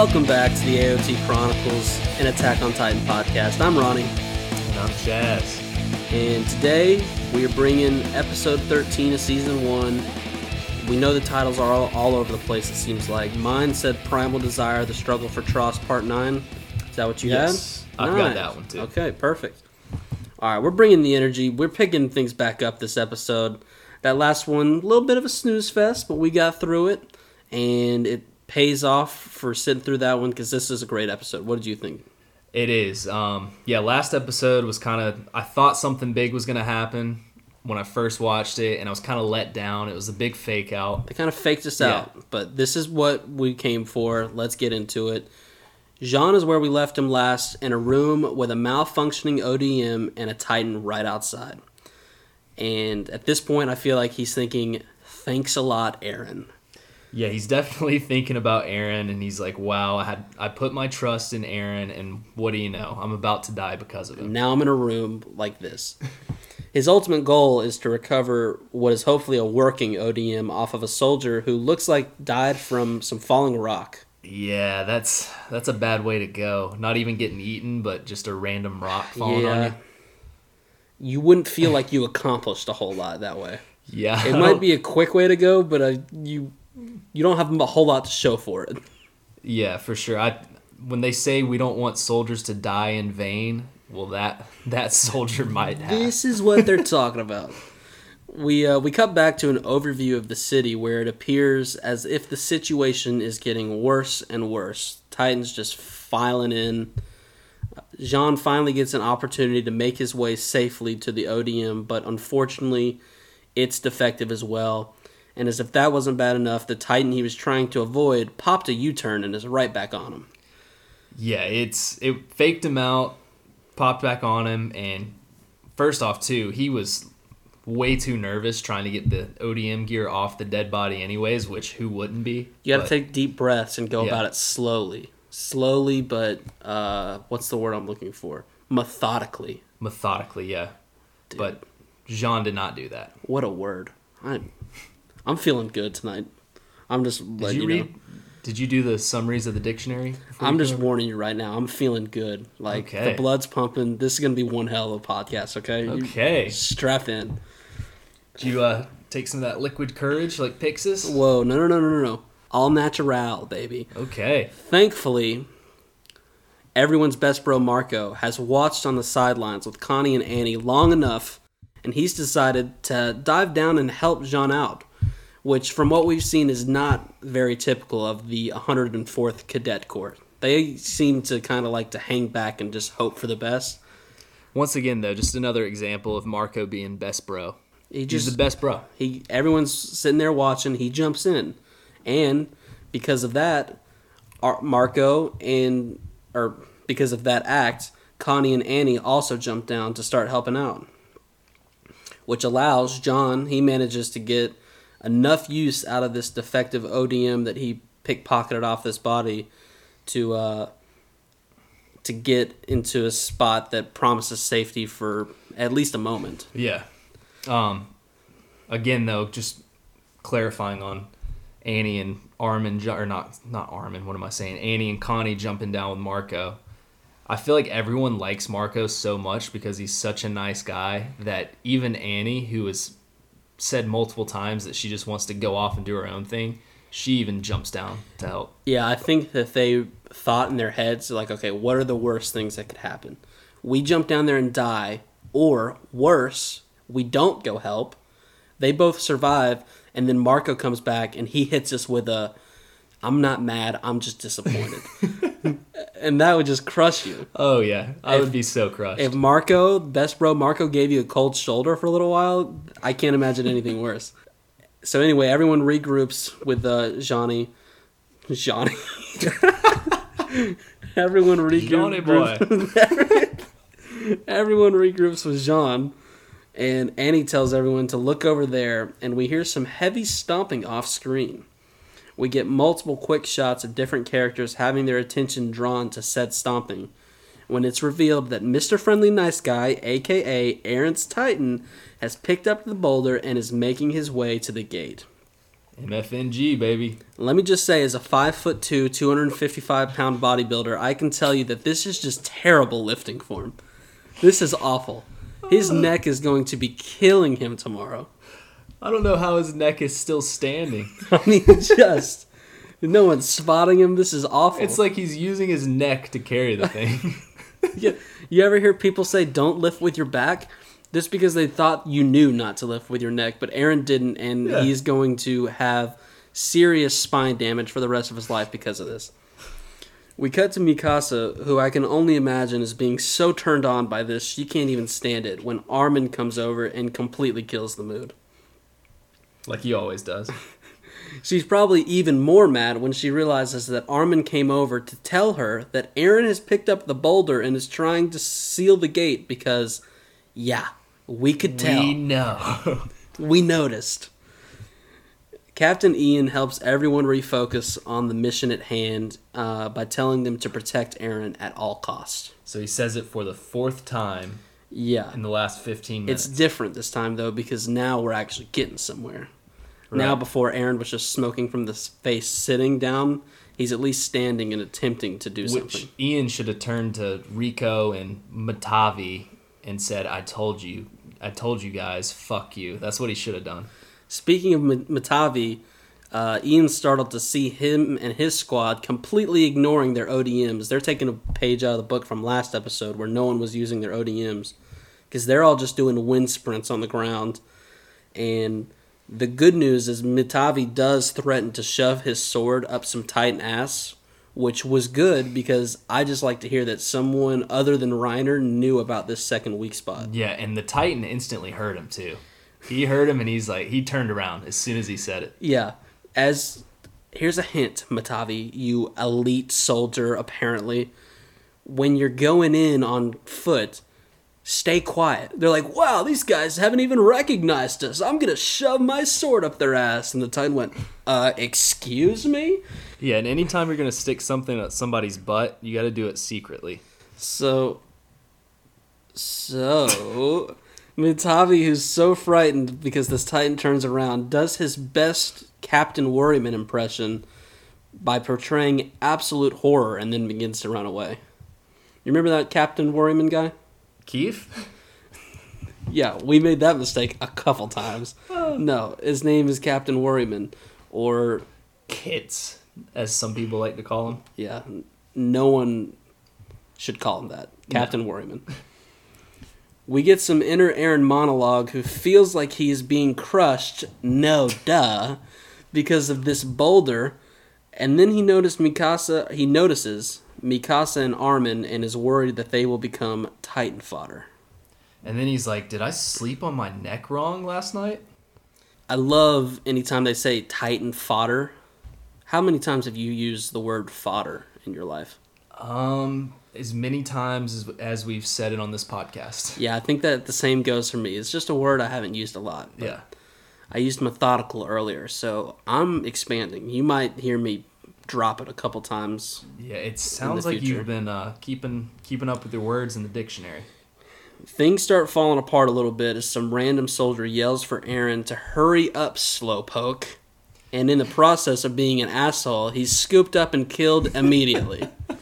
Welcome back to the AOT Chronicles and Attack on Titan podcast. I'm Ronnie, And I'm Chaz. and today we are bringing episode 13 of season one. We know the titles are all, all over the place, it seems like. Mine said Primal Desire, The Struggle for Trost, Part 9. Is that what you Yes, had? I've got that one, too. Okay, perfect. All right, we're bringing the energy. We're picking things back up this episode. That last one, a little bit of a snooze fest, but we got through it, and it pays off for sitting through that one because this is a great episode. What did you think? It is. Um, yeah, last episode was kind of. I thought something big was going to happen when I first watched it, and I was kind of let down. It was a big fake out. They kind of faked us Yeah. out, but this is what we came for. Let's get into it. Jean is where we left him last in a room with a malfunctioning ODM and a Titan right outside. And at this point, I feel like he's thinking, "Thanks a lot, Eren." Yeah, he's definitely thinking about Eren, and he's like, "Wow, I had I put my trust in Eren, and what do you know? I'm about to die because of him." Now I'm in a room like this. His ultimate goal is to recover what is hopefully a working ODM off of a soldier who looks like died from some falling rock. Yeah, that's that's a bad way to go. Not even getting eaten, but just a random rock falling on you. You wouldn't feel like you accomplished a whole lot that way. Yeah, It might be a quick way to go, but uh, you you don't have a whole lot to show for it. Yeah, for sure. I when they say we don't want soldiers to die in vain, well that that soldier might have. This is what they're talking about. We uh, we cut back to an overview of the city where it appears as if the situation is getting worse and worse. Titans just filing in. Jean finally gets an opportunity to make his way safely to the ODM, but unfortunately, it's defective as well. And as if that wasn't bad enough, the Titan he was trying to avoid popped a U-turn and is right back on him. Yeah, it's it faked him out, popped back on him, and first off too, he was way too nervous trying to get the ODM gear off the dead body anyways, which who wouldn't be? You got to take deep breaths and go Yeah. about it slowly. Slowly, but uh, what's the word I'm looking for? Methodically. methodically, yeah. But Jean did not do that. What a word. I'm, I'm feeling good tonight. I'm just Did letting you you, know. Did you do the summaries of the dictionary? I'm just over? warning you right now. I'm feeling good. Like Okay. the blood's pumping. This is gonna be one hell of a podcast. Okay. You Okay. strap in. Did you uh, take some of that liquid courage like Pixis? Whoa! No! No! No! No! No! All natural, baby. Okay. Thankfully, everyone's best bro Marco has watched on the sidelines with Connie and Annie long enough, and he's decided to dive down and help Jean out, which, from what we've seen, is not very typical of the 104th Cadet Corps. They seem to kind of like to hang back and just hope for the best. Once again, though, just another example of Marco being best bro. He He's the best bro. he everyone's sitting there watching. He jumps in, and because of that, Marco and or because of that act, Connie and Annie also jump down to start helping out, which allows John. He manages to get enough use out of this defective ODM that he pickpocketed off this body to uh, to get into a spot that promises safety for at least a moment. Yeah. Um, again, though, just clarifying on Annie and Armin, or not not Armin. What am I saying? Annie and Connie jumping down with Marco. I feel like everyone likes Marco so much because he's such a nice guy that even Annie, who has said multiple times that she just wants to go off and do her own thing, she even jumps down to help. Yeah, I think that they thought in their heads, like, okay, what are the worst things that could happen? We jump down there and die, or worse, we don't go help. They both survive, and then Marco comes back and he hits us with a, I'm not mad, I'm just disappointed. and that would just crush you. Oh yeah, I If- would be so crushed. If Marco, best bro Marco, gave you a cold shoulder for a little while, I can't imagine anything worse. So anyway, everyone regroups with uh, Johnny. Johnny. everyone regroups. Johnny regroups. everyone regroups with Jean, and Annie tells everyone to look over there, and we hear some heavy stomping off screen. We get multiple quick shots of different characters having their attention drawn to said stomping when it's revealed that Mr. Friendly Nice Guy, aka Eren's Titan, has picked up the boulder and is making his way to the gate. MFNG, baby. Let me just say, as a five foot two, 255 pound bodybuilder, I can tell you that this is just terrible lifting for him. This is awful. His uh. neck is going to be killing him tomorrow. I don't know how his neck is still standing. I mean, just no one's spotting him. This is awful. It's like he's using his neck to carry the thing. you, you ever hear people say, "Don't lift with your back"? Just because they thought you knew not to lift with your neck, but Eren didn't, and Yeah. he's going to have serious spine damage for the rest of his life because of this. We cut to Mikasa, who I can only imagine is being so turned on by this she can't even stand it when Armin comes over and completely kills the mood. Like he always does. She's probably even more mad when she realizes that Armin came over to tell her that Eren has picked up the boulder and is trying to seal the gate because, yeah, we could tell. We know. We noticed. Captain Ian helps everyone refocus on the mission at hand uh, by telling them to protect Eren at all costs. so he says it for the fourth time Yeah. in the last 15 minutes. It's different this time, though, because now we're actually getting somewhere. Now, before Eren was just smoking from the face sitting down, he's at least standing and attempting to do Which something. Ian should have turned to Rico and Matavi and said, "I told you, I told you guys, fuck you." That's what he should have done. Speaking of M- Matavi, uh, Ian's startled to see him and his squad completely ignoring their ODMs. They're taking a page out of the book from last episode where no one was using their ODMs because they're all just doing wind sprints on the ground. And the good news is Mitavi does threaten to shove his sword up some Titan ass, which was good because I just like to hear that someone other than Reiner knew about this second weak spot. Yeah, and the Titan instantly heard him too. He heard him and he's like, he turned around as soon as he said it. Yeah, as here's a hint, Matavi, you elite soldier. Apparently, when you're going in on foot, stay quiet. They're like, "Wow, these guys haven't even recognized us. I'm gonna shove my sword up their ass." And the Titan went, "Uh, excuse me." Yeah, and anytime you're gonna stick something at somebody's butt, you got to do it secretly. So, so Mitavi, who's so frightened because this Titan turns around, does his best Captain Worryman impression by portraying absolute horror and then begins to run away. You remember that Captain Worryman guy? Keith? Yeah, we made that mistake a couple times. Oh. No, his name is Captain Worryman, or Kits, as some people like to call him. Yeah, no one should call him that. Captain Worryman. We get some inner Eren monologue who feels like he is being crushed, no duh, because of this boulder. And then he noticed Mikasa he notices Mikasa and Armin and is worried that they will become Titan fodder. And then he's like, "Did I sleep on my neck wrong last night?" I love anytime they say Titan fodder. How many times have you used the word fodder in your life? Um, as many times as, as we've said it on this podcast. Yeah, I think that the same goes for me. It's just a word I haven't used a lot. Yeah. I used methodical earlier, so I'm expanding. You might hear me drop it a couple times. Yeah, it sounds like future. you've been uh, keeping keeping up with your words in the dictionary. Things start falling apart a little bit as some random soldier yells for Eren to hurry up, slowpoke. And in the process of being an asshole, he's scooped up and killed immediately.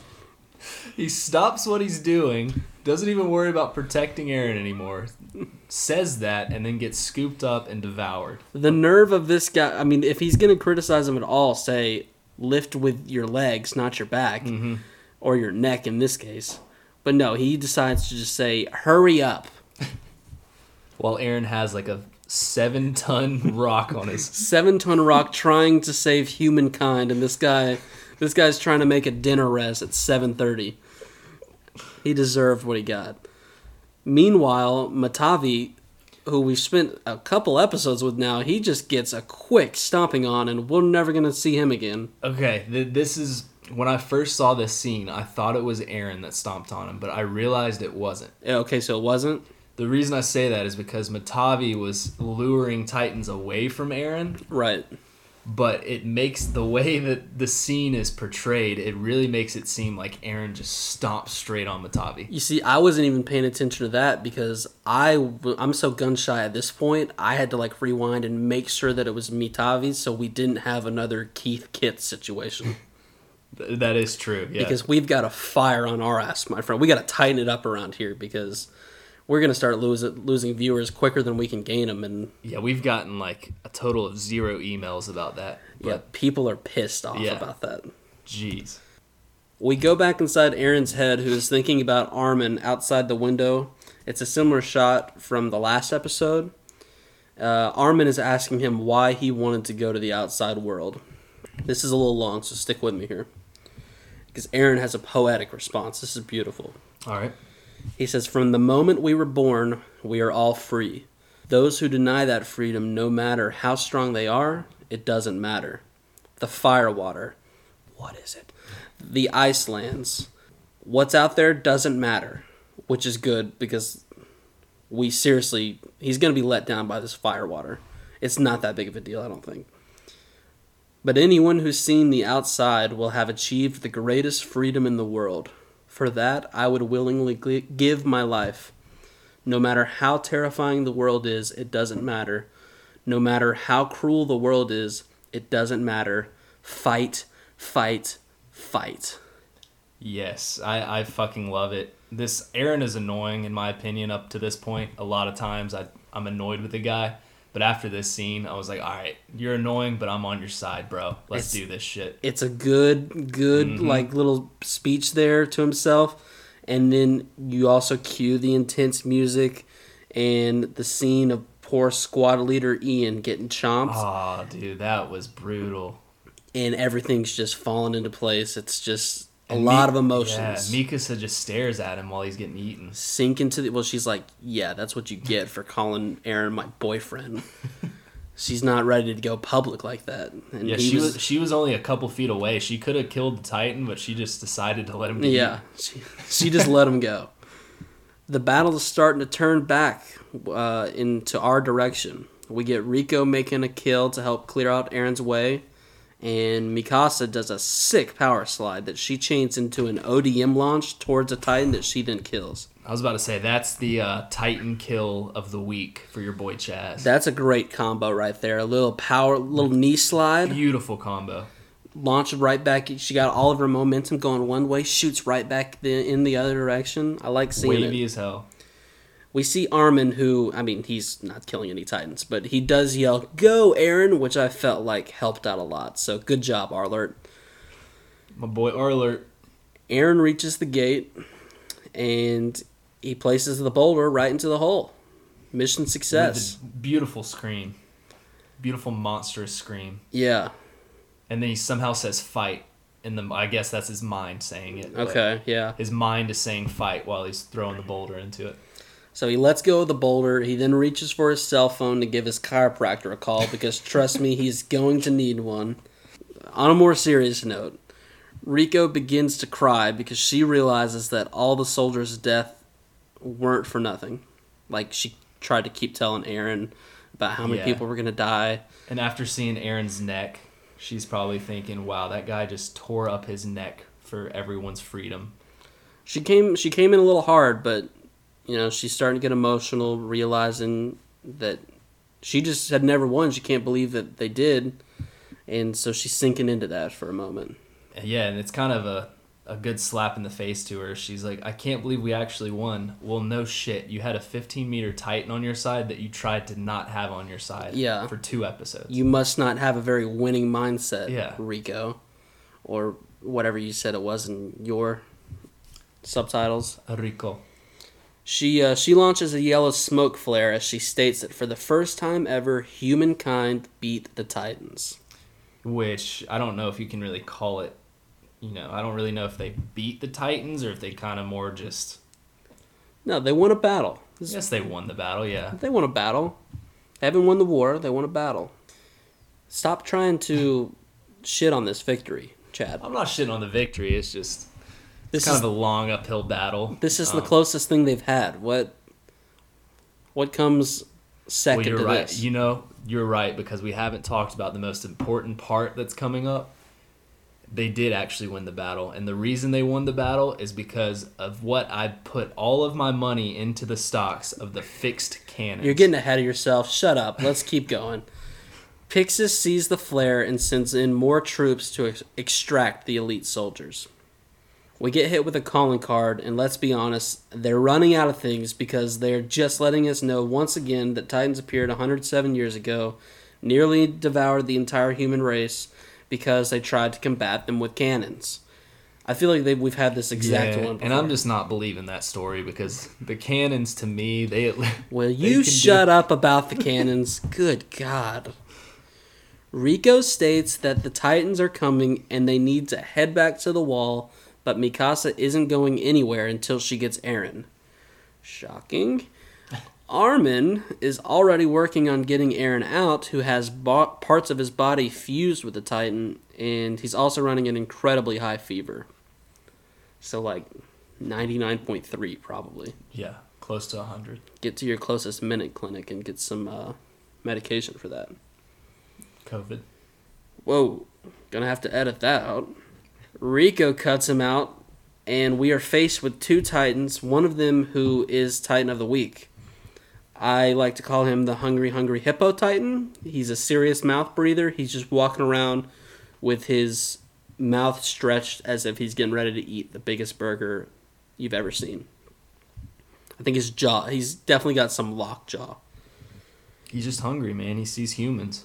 He stops what he's doing, doesn't even worry about protecting Eren anymore, says that, and then gets scooped up and devoured. the nerve of this guy, I mean, if he's going to criticize him at all, say, lift with your legs, not your back, mm-hmm. or your neck in this case. But no, he decides to just say, hurry up. While Eren has like a seven ton rock on his. seven ton rock trying to save humankind and this guy this guy's trying to make a dinner res at 7.30 he deserved what he got meanwhile matavi who we've spent a couple episodes with now he just gets a quick stomping on and we're never to see him again Okay, th- this is. When I first saw this scene, I thought it was Eren that stomped on him, but I realized it wasn't. Yeah, okay so it wasn't The reason I say that is because Matavi was luring Titans away from Eren, right but it makes the way that the scene is portrayed, it really makes it seem like Eren just stomps straight on Matavi. You see, I wasn't even paying attention to that because I I'm so gun shy at this point. I had to like rewind and make sure that it was Mitavi, so we didn't have another Keith Kit situation. That is true. Yeah. Because we've got a fire on our ass, my friend. We got to tighten it up around here because we're gonna start losing losing viewers quicker than we can gain them, and yeah, we've gotten like a total of zero emails about that. yeah, But people are pissed off Yeah. about that. jeez. We go back inside Eren's head, who is thinking about Armin outside the window. It's a similar shot from the last episode. Uh, Armin is asking him why he wanted to go to the outside world. This is a little long, so stick with me here. Because Eren has a poetic response. This is beautiful. All right. He says, From the moment we were born, we are all free. Those who deny that freedom, no matter how strong they are, it doesn't matter. The firewater, what is it? The ice lands. What's out there doesn't matter, which is good because we seriously, he's going to be let down by this firewater. It's not that big of a deal, I don't think. But anyone who's seen the outside will have achieved the greatest freedom in the world. For that, I would willingly give my life. No matter how terrifying the world is, it doesn't matter. No matter how cruel the world is, it doesn't matter. Fight, fight, fight. Yes, I, I fucking love it. This Eren is annoying in my opinion up to this point. A lot of times I I'm annoyed with the guy, but after this scene, I was like, "All right, you're annoying, but I'm on your side, bro. Let's It's- do this shit." It's a good, good, mm-hmm. like little speech there to himself. And then you also cue the intense music and the scene of poor squad leader Ian getting chomped. Oh, dude, that was brutal. and everything's just falling into place. It's just a And lot Mi- of emotions. Yeah, Mikasa just stares at him while he's getting eaten. Sink into the well. She's like, yeah, that's what you get for calling Eren my boyfriend. she's not ready to go public like that. And Yeah, he she was, she was only a couple feet away. She could have killed the Titan, but she just decided to let him. Yeah. She, she just let him go. The battle is starting to turn back uh, into our direction. We get Rico making a kill to help clear out Eren's way, and Mikasa does a sick power slide that she chains into an ODM launch towards a Titan that she then kills. I was about to say that's the uh, Titan kill of the week for your boy Chaz. That's a great combo right there. A little power, little knee slide, Beautiful combo. launch right back. She got all of her momentum going one way, shoots right back the, in the other direction. I like seeing Wavy it. as hell. We see Armin, who I mean, he's not killing any Titans, but he does yell "Go, Eren," which I felt like helped out a lot. So good job, Arlert. My boy Arlert. Eren reaches the gate, and he places the boulder right into the hole. Mission success. Beautiful scream. Beautiful monstrous scream. Yeah. And then he somehow says fight. And the I guess that's his mind saying it. Okay. Yeah. His mind is saying fight while he's throwing the boulder into it. So he lets go of the boulder. He then reaches for his cell phone to give his chiropractor a call because trust me, he's going to need one. On a more serious note, Rico begins to cry because she realizes that all the soldiers' death weren't for nothing. Like she tried to keep telling Eren about how many Yeah. people were going to die. And after seeing Eren's neck, she's probably thinking, wow, that guy just tore up his neck for everyone's freedom. She came she came in a little hard, but you know, she's starting to get emotional realizing that she just had never won. She can't believe that they did. And so she's sinking into that for a moment. Yeah, and it's kind of a, a good slap in the face to her. She's like, I can't believe we actually won. Well, no shit. You had a 15 meter Titan on your side that you tried to not have on your side Yeah. for two episodes. You must not have a very winning mindset, Yeah. Rico. Or whatever you said it was in your subtitles. Rico. She uh, she launches a yellow smoke flare as she states that for the first time ever, humankind beat the Titans. Which I don't know if you can really call it. You know, I don't really know if they beat the Titans or if they kind of more just. No, they won a battle. Yes, they won the battle, yeah. They won a battle. They haven't won the war. They won a battle. Stop trying to shit on this victory, Chad. I'm not shitting on the victory. It's just This kind is of a long uphill battle. this is the Um, closest thing they've had. What what comes second well, you're to right. this. You know, you're right because we haven't talked about the most important part that's coming up. They did actually win the battle, and the reason they won the battle is because of what I put all of my money into the stocks of the fixed cannon. You're getting ahead of yourself. Shut up. Let's keep going. Pixis sees the flare and sends in more troops to ex- extract the elite soldiers. We get hit with a calling card, and let's be honest, they're running out of things because they're just letting us know once again that Titans appeared 107 years ago, nearly devoured the entire human race because they tried to combat them with cannons. I feel like they, we've had this exact Yeah, one. and I'm just not believing that story because the cannons to me they Will they you do- shut up about the cannons? Good God. Rico states that the Titans are coming and they need to head back to the wall, but Mikasa isn't going anywhere until she gets Eren. Shocking. Armin is already working on getting Eren out, who has bo- parts of his body fused with the Titan, and he's also running an incredibly high fever. So, like 99.3 probably yeah close to hundred. get to your closest minute clinic and get some uh, medication for that. COVID. Whoa, gonna have to edit that out. Rico cuts him out, and we are faced with two Titans, one of them who is Titan of the Week. I like to call him the Hungry Hungry Hippo Titan. He's a serious mouth breather. He's just walking around with his mouth stretched as if he's getting ready to eat the biggest burger you've ever seen. I think his jaw, he's definitely got some locked jaw. He's just hungry, man. He sees humans.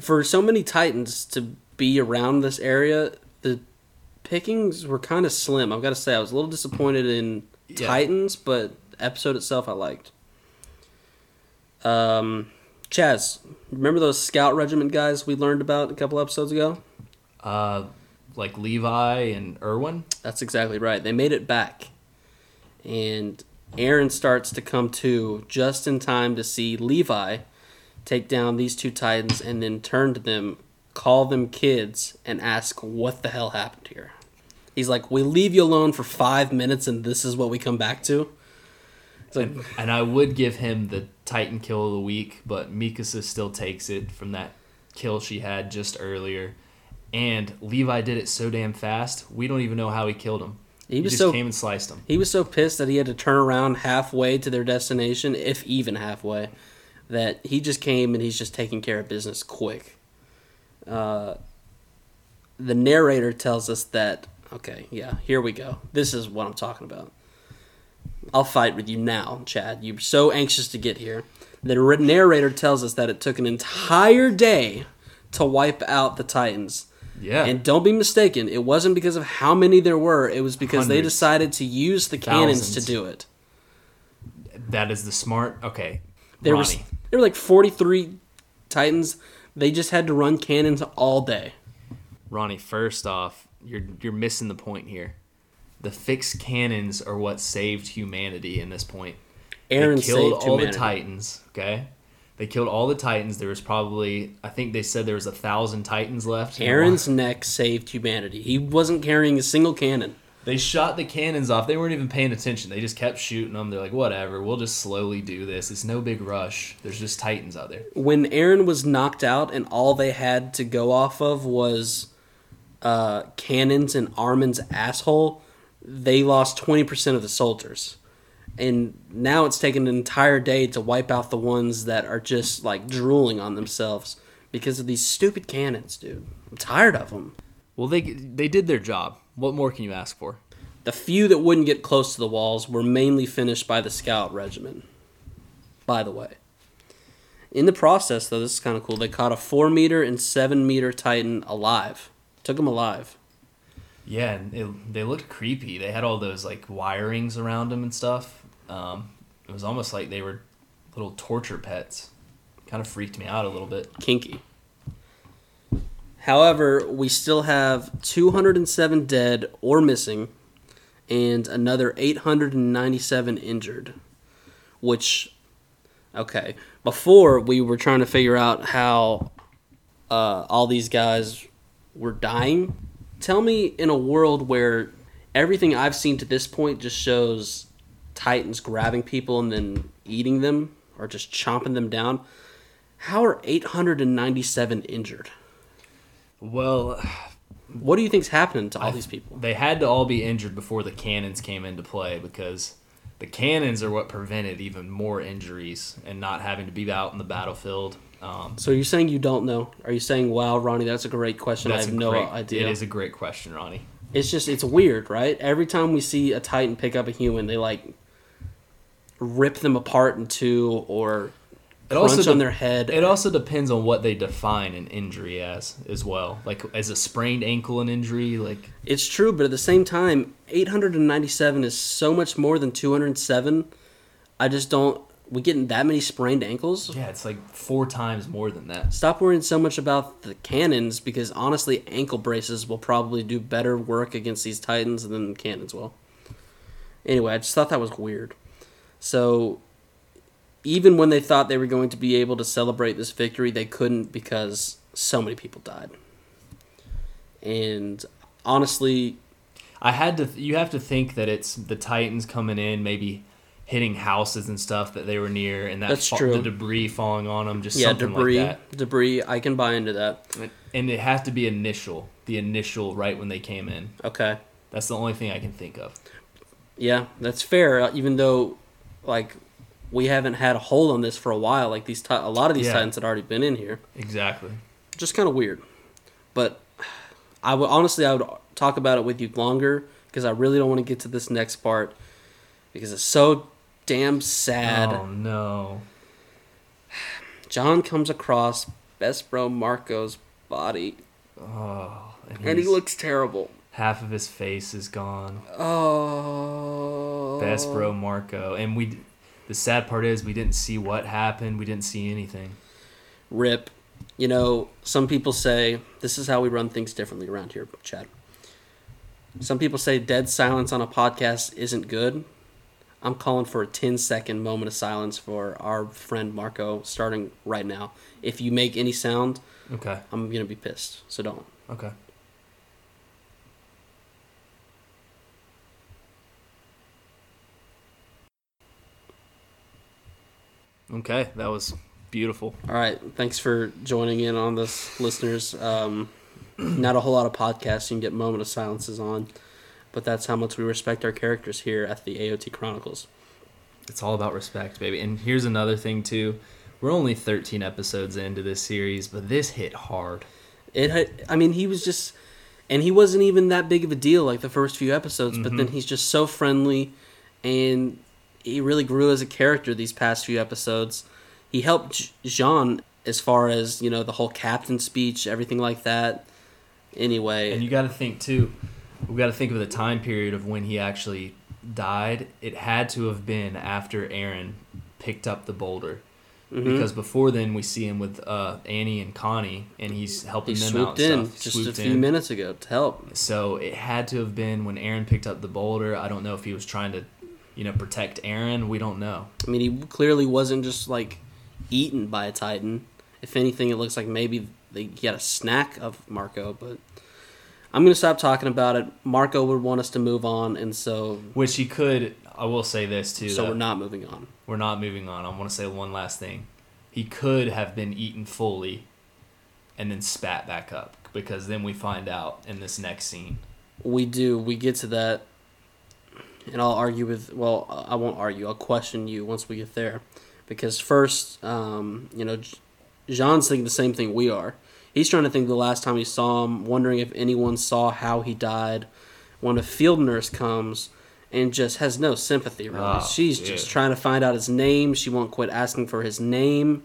for so many titans to be around this area the pickings were kind of slim i've got to say. I was a little disappointed in Yeah. titans but the episode itself i liked. Um chaz remember those scout regiment guys we learned about a couple episodes ago? Uh, like Levi and Irwin. that's exactly right. They made it back. And eren starts to come to just in time to see levi take down these two titans and then turn to them call them kids and ask what the hell happened here he's like we leave you alone for five minutes and this is what we come back to it's like And I would give him the Titan kill of the week, but Mikasa still takes it from that kill she had just earlier. And Levi did it so damn fast, we don't even know how he killed him. He He, just so- came and sliced him. He was so pissed that he had to turn around halfway to their destination, if even halfway, that he just came and he's just taking care of business quick. Uh, the narrator tells us that, okay, yeah, here we go. This is what I'm talking about. I'll fight with you now, Chad. You're so anxious to get here. The narrator tells us that it took an entire day to wipe out the Titans. Yeah. And don't be mistaken, it wasn't because of how many there were, it was because they decided to use the cannons to do it. that is the smart. Okay. There Ronnie. was there were like 43 Titans. They just had to run cannons all day. Ronnie, first off, you're you're missing the point here. The fixed cannons are what saved humanity in this point. Eren they killed saved all humanity. the Titans. Okay, they killed all the Titans. There was probably, I think they said there was a thousand Titans left. Eren's neck saved humanity. He wasn't carrying a single cannon. They shot the cannons off. They weren't even paying attention. They just kept shooting them. They're like, whatever. We'll just slowly do this. It's no big rush. There's just Titans out there. When Eren was knocked out and all they had to go off of was uh, cannons and Armin's asshole, they lost 20% of the soldiers. And now it's taken an entire day to wipe out the ones that are just like drooling on themselves because of these stupid cannons, dude. I'm tired of them. Well, they they did their job. What more can you ask for? The few that wouldn't get close to the walls were mainly finished by the scout regiment. By the way. In the process, though, this is kind of cool. They caught a 4 meter and 7 meter Titan alive. Took him alive. Yeah, and it, they looked creepy. They had all those like wirings around them and stuff. Um, it was almost like they were little torture pets. Kind of freaked me out a little bit. Kinky. However, we still have 207 dead or missing and another 897 injured. Which, okay, before we were trying to figure out how uh, all these guys were dying. Tell me in a world where everything I've seen to this point just shows Titans grabbing people and then eating them. or just chomping them down. How are 897 injured? Well, What do you think's happening to all these people? they had to all be injured before the cannons came into play because the cannons are what prevented even more injuries and not having to be out in the battlefield. Um, So you're saying you don't know? Are you saying, "Wow, Ronnie, that's a great question. I have no great, idea." It is a great question, Ronnie. It's just it's weird, right? Every time we see a Titan pick up a human, they like rip them apart in two or It also on their head. It also depends on what they define an injury as, as well. Like, as a sprained ankle an injury, like It's true, but at the same time, 897 is so much more than 207. I just don't. We getting that many sprained ankles? yeah, it's like four times more than that. Stop worrying so much about the cannons because honestly, ankle braces will probably do better work against these Titans than the cannons will. Anyway, I just thought that was weird. So, even when they thought they were going to be able to celebrate this victory, they couldn't because so many people died. And honestly, I had to. You have to think that it's the Titans coming in, maybe hitting houses and stuff that they were near, and that That's fa- true. the debris falling on them, just yeah, debris, like debris. I can buy into that. And it has to be initial, the initial right when they came in. Okay. That's the only thing I can think of. Yeah, that's fair. Even though, like, we haven't had a hold on this for a while. Like these, ti- a lot of these Yeah. titans had already been in here. Exactly. Just kind of weird. But I would honestly, I would talk about it with you longer because I really don't want to get to this next part because it's so damn sad. Oh no. John comes across best bro Marco's body, Oh, and, and he looks terrible. half of his face is gone. Oh, Best bro Marco, and we. The sad part is we didn't see what happened. We didn't see anything. Rip. You know, some people say this is how we run things differently around here, Chad. Some people say dead silence on a podcast isn't good. I'm calling for a 10 second moment of silence for our friend Marco starting right now. If you make any sound, Okay. I'm going to be pissed. So don't. Okay. Okay, that was beautiful. All right. Thanks for joining in on this, listeners. Um, not a whole lot of podcasts you can get moment of silences on, but that's how much we respect our characters here at the AOT Chronicles. It's all about respect, baby. And here's another thing too. We're only 13 episodes into this series, but this hit hard. It had, I mean, he was just, and he wasn't even that big of a deal like the first few episodes, but then he's just so friendly, and he really grew as a character these past few episodes. He helped Jean as far as you know the whole captain speech, everything like that. Anyway, And you got to think too. We got to think of the time period of when he actually died. It had to have been after Eren picked up the boulder, mhm. because before then we see him with uh, Annie and Connie, and he's helping he them out. swooped in stuff. just a few in. minutes ago to help. So it had to have been when Eren picked up the boulder. I don't know if he was trying to, you know, protect Eren. We don't know. I mean, he clearly wasn't just like eaten by a titan. If anything, it looks like maybe they get a snack of Marco. But I'm gonna stop talking about it. Marco would want us to move on, and so Which he could. I will say this too. so we're not moving on. We're not moving on. I want to say one last thing. He could have been eaten fully and then spat back up because then we find out in this next scene. We do. We get to that, and I'll argue with. Well, I won't argue. I'll question you once we get there, because first, um, you know, Jean's thinking the same thing we are. He's trying to think the last time he saw him, wondering if anyone saw how he died. When a field nurse comes and just has no sympathy, really. Oh, She's dude. just trying to find out his name. She won't quit asking for his name.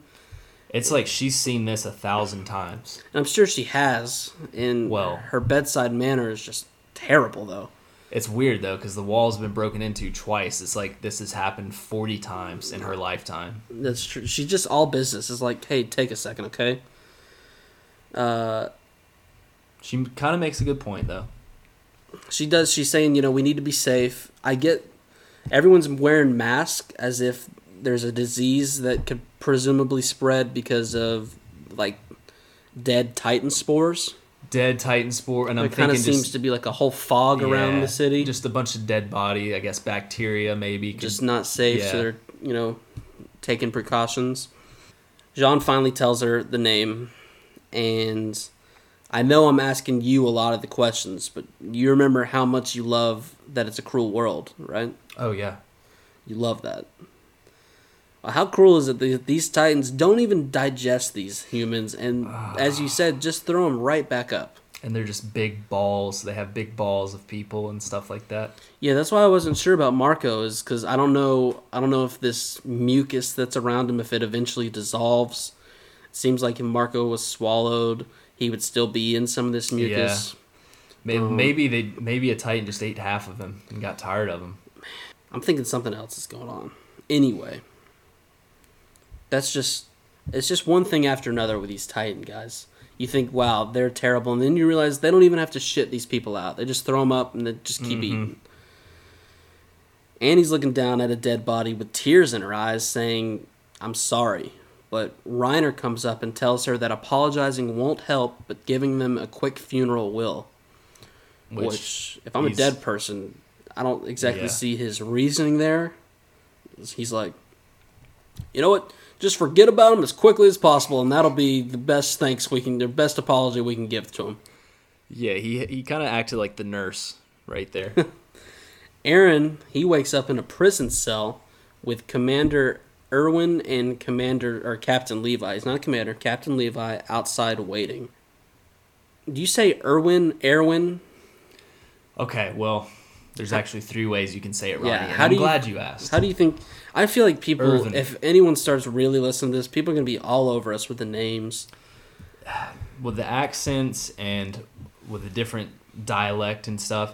It's like she's seen this a thousand times. And I'm sure she has. And Well- her bedside manner is just terrible, though. It's weird though because the wall's been broken into twice. It's like this has happened 40 times in her lifetime. That's true. She's just all business. It's like, hey, take a second, okay? Uh, She kind of makes a good point though. she does. She's saying, you know, we need to be safe. I get everyone's wearing masks as if there's a disease that could presumably spread because of like dead titan spores. Dead Titan spore, and I'm it kind of seems just, to be like a whole fog around the city. Just a bunch of dead body, I guess bacteria maybe. could- just not safe. yeah. So they're you know taking precautions. Jean finally tells her the name, and I know I'm asking you a lot of the questions, but you remember how much you love that it's a cruel world, right? Oh yeah. You love that. How cruel is it that these titans don't even digest these humans, and as you said, just throw them right back up? And they're just big balls. They have big balls of people and stuff like that. Yeah, that's why I wasn't sure about Marco, is because I don't know. I don't know if this mucus that's around him, if it eventually dissolves. It seems like if Marco was swallowed, he would still be in some of this mucus. Maybe, Um, maybe they maybe a titan just ate half of him and got tired of him. I'm thinking something else is going on. Anyway, that's just it's just one thing after another with these Titan guys. You think, wow, they're terrible, and then you realize they don't even have to shit these people out. They just throw them up and they just keep mm-hmm. eating. Annie's looking down at a dead body with tears in her eyes, saying, "I'm sorry." But Reiner comes up and tells her that apologizing won't help, but giving them a quick funeral will. Which, Which, if I'm a dead person, I don't exactly Yeah. see his reasoning there. He's like, you know what? Just forget about him as quickly as possible, and that'll be the best thanks we can, the best apology we can give to him. Yeah, he he kind of acted like the nurse right there. Eren, he wakes up in a prison cell with Commander Irwin and Commander or Captain Levi. He's not a commander, Captain Levi outside waiting. Do you say Irwin, Erwin? okay, well, there's actually three ways you can say it, Ronnie. Yeah, how I'm do you- glad you asked. How do you think? I feel like people, Irvin. if anyone starts really listening to this, people are gonna be all over us with the names. with the accents and with the different dialect and stuff,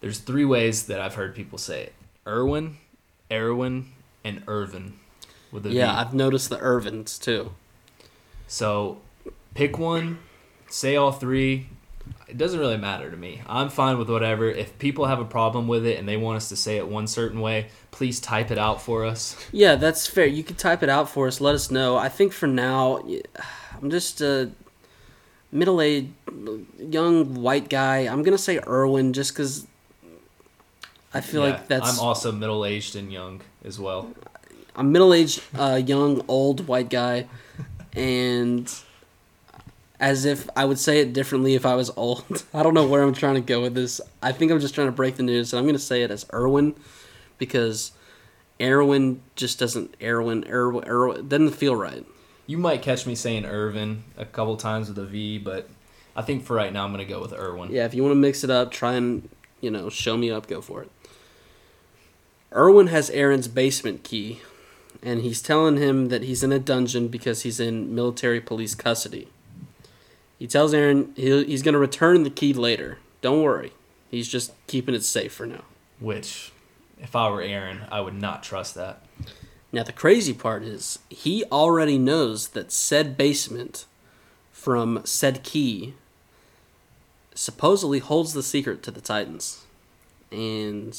there's three ways that I've heard people say it: Irwin, Erwin, and Irvin. With a. Yeah, I've noticed the Irvins too. So pick one, say all three. It doesn't really matter to me. I'm fine with whatever. If people have a problem with it and they want us to say it one certain way, please type it out for us. Yeah, that's fair. You could type it out for us. Let us know. I think for now, I'm just a middle-aged, young white guy. I'm gonna say Irwin just because I feel Yeah, like that's I'm also middle aged and young as well. I'm middle-aged, uh, young, old white guy, and as if I would say it differently if I was old. I don't know where I'm trying to go with this. I think I'm just trying to break the news, and I'm going to say it as Irwin because Erwin just doesn't Erwin Erwin Erwin doesn't feel right. You might catch me saying Irvin a couple times with a V, but I think for right now I'm gonna go with Irwin. Yeah, if you want to mix it up, try and you know show me up, go for it. Erwin has Eren's basement key, and he's telling him that he's in a dungeon because he's in military police custody. He tells Eren he'll, he's going to return the key later. Don't worry, he's just keeping it safe for now. Which, if I were Eren, I would not trust that. Now the crazy part is he already knows that said basement from said key supposedly holds the secret to the Titans, and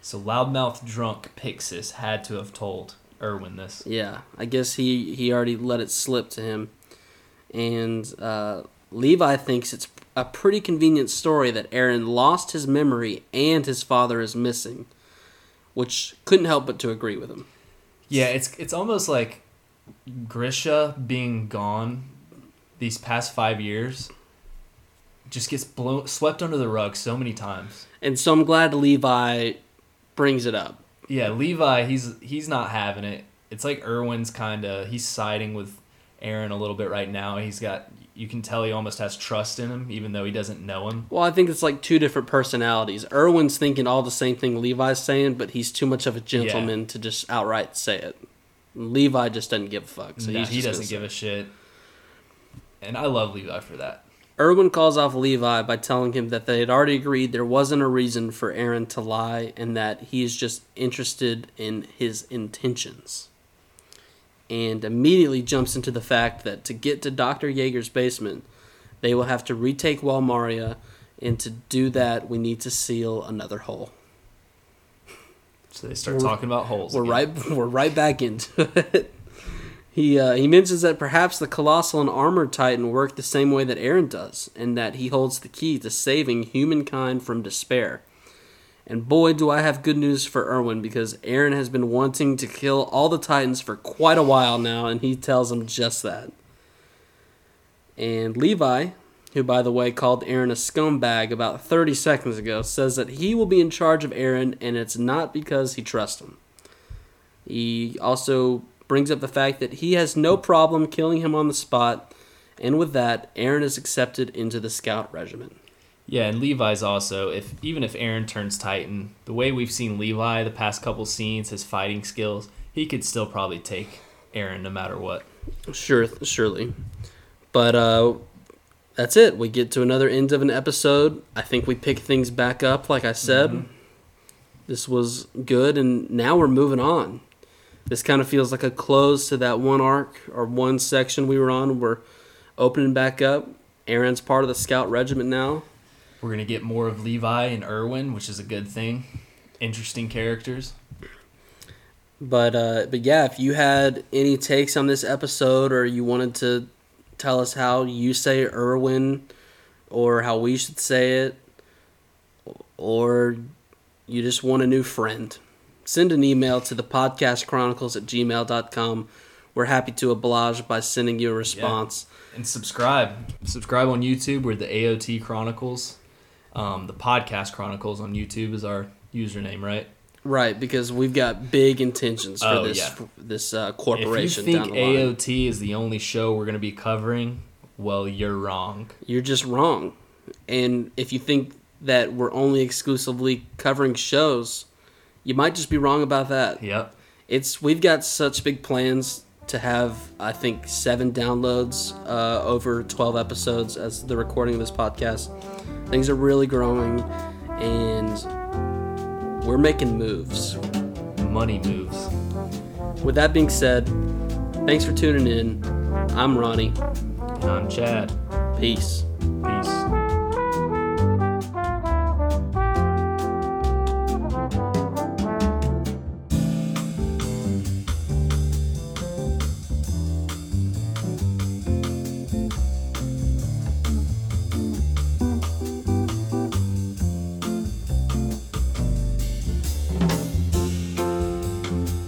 So loudmouth drunk Pixis had to have told Irwin this. Yeah, I guess he he already let it slip to him, and uh, Levi thinks it's a pretty convenient story that Eren lost his memory and his father is missing, which couldn't help but to agree with him. Yeah, it's it's almost like Grisha being gone these past five years just gets blown swept under the rug so many times. And so I'm glad Levi brings it up. Yeah, Levi, he's he's not having it. It's like Irwin's kind of he's siding with Eren a little bit right now. He's got you can tell he almost has trust in him, even though he doesn't know him. Well, I think it's like two different personalities. Irwin's thinking all the same thing Levi's saying, but he's too much of a gentleman to just outright say it. Levi just doesn't give a fuck. So Nah, he doesn't give a shit. And I love Levi for that. Irwin calls off Levi by telling him that they had already agreed there wasn't a reason for Eren to lie and that he is just interested in his intentions. And immediately jumps into the fact that to get to Dr. Jaeger's basement, they will have to retake Wall Maria, and to do that, we need to seal another hole. So they start We're- talking about holes. We're again. right. We're right back into it. He uh, he mentions that perhaps the colossal and armored titan work the same way that Eren does, and that he holds the key to saving humankind from despair. And boy, do I have good news for Erwin because Eren has been wanting to kill all the Titans for quite a while now, and he tells him just that. And Levi, who by the way called Eren a scumbag about 30 seconds ago, says that he will be in charge of Eren, and it's not because he trusts him. He also brings up the fact that he has no problem killing him on the spot, and with that, Eren is accepted into the scout regiment. Yeah, and Levi's also if even if Eren turns Titan, the way we've seen Levi the past couple scenes, his fighting skills, he could still probably take Eren no matter what. Sure, surely. But uh, that's it. We get to another end of an episode. I think we pick things back up, like I said. Mhm. This was good, and now we're moving on. This kind of feels like a close to that one arc or one section we were on. We're opening back up. Eren's part of the scout regiment now. We're gonna get more of Levi and Erwin, which is a good thing. Interesting characters. But uh, but yeah, if you had any takes on this episode, or you wanted to tell us how you say Erwin, or how we should say it, or you just want a new friend, send an email to the podcast chronicles at gmail.com. We're happy to oblige by sending you a response. And subscribe. Subscribe on YouTube. We're the AOT Chronicles. Um, the podcast Chronicles on YouTube is our username, right? Right, because we've got big intentions for Oh, this yeah. this uh, If you think down the line. AOT is the only show we're gonna be covering, well, you're wrong. you're just wrong. And if you think that we're only exclusively covering shows, you might just be wrong about that. Yep. It's we've got such big plans to have I think seven downloads uh, over twelve episodes as the recording of this podcast. Things are really growing, and we're making moves. Money moves. With that being said, thanks for tuning in. I'm Ronnie. And I'm Chad. Peace. Peace.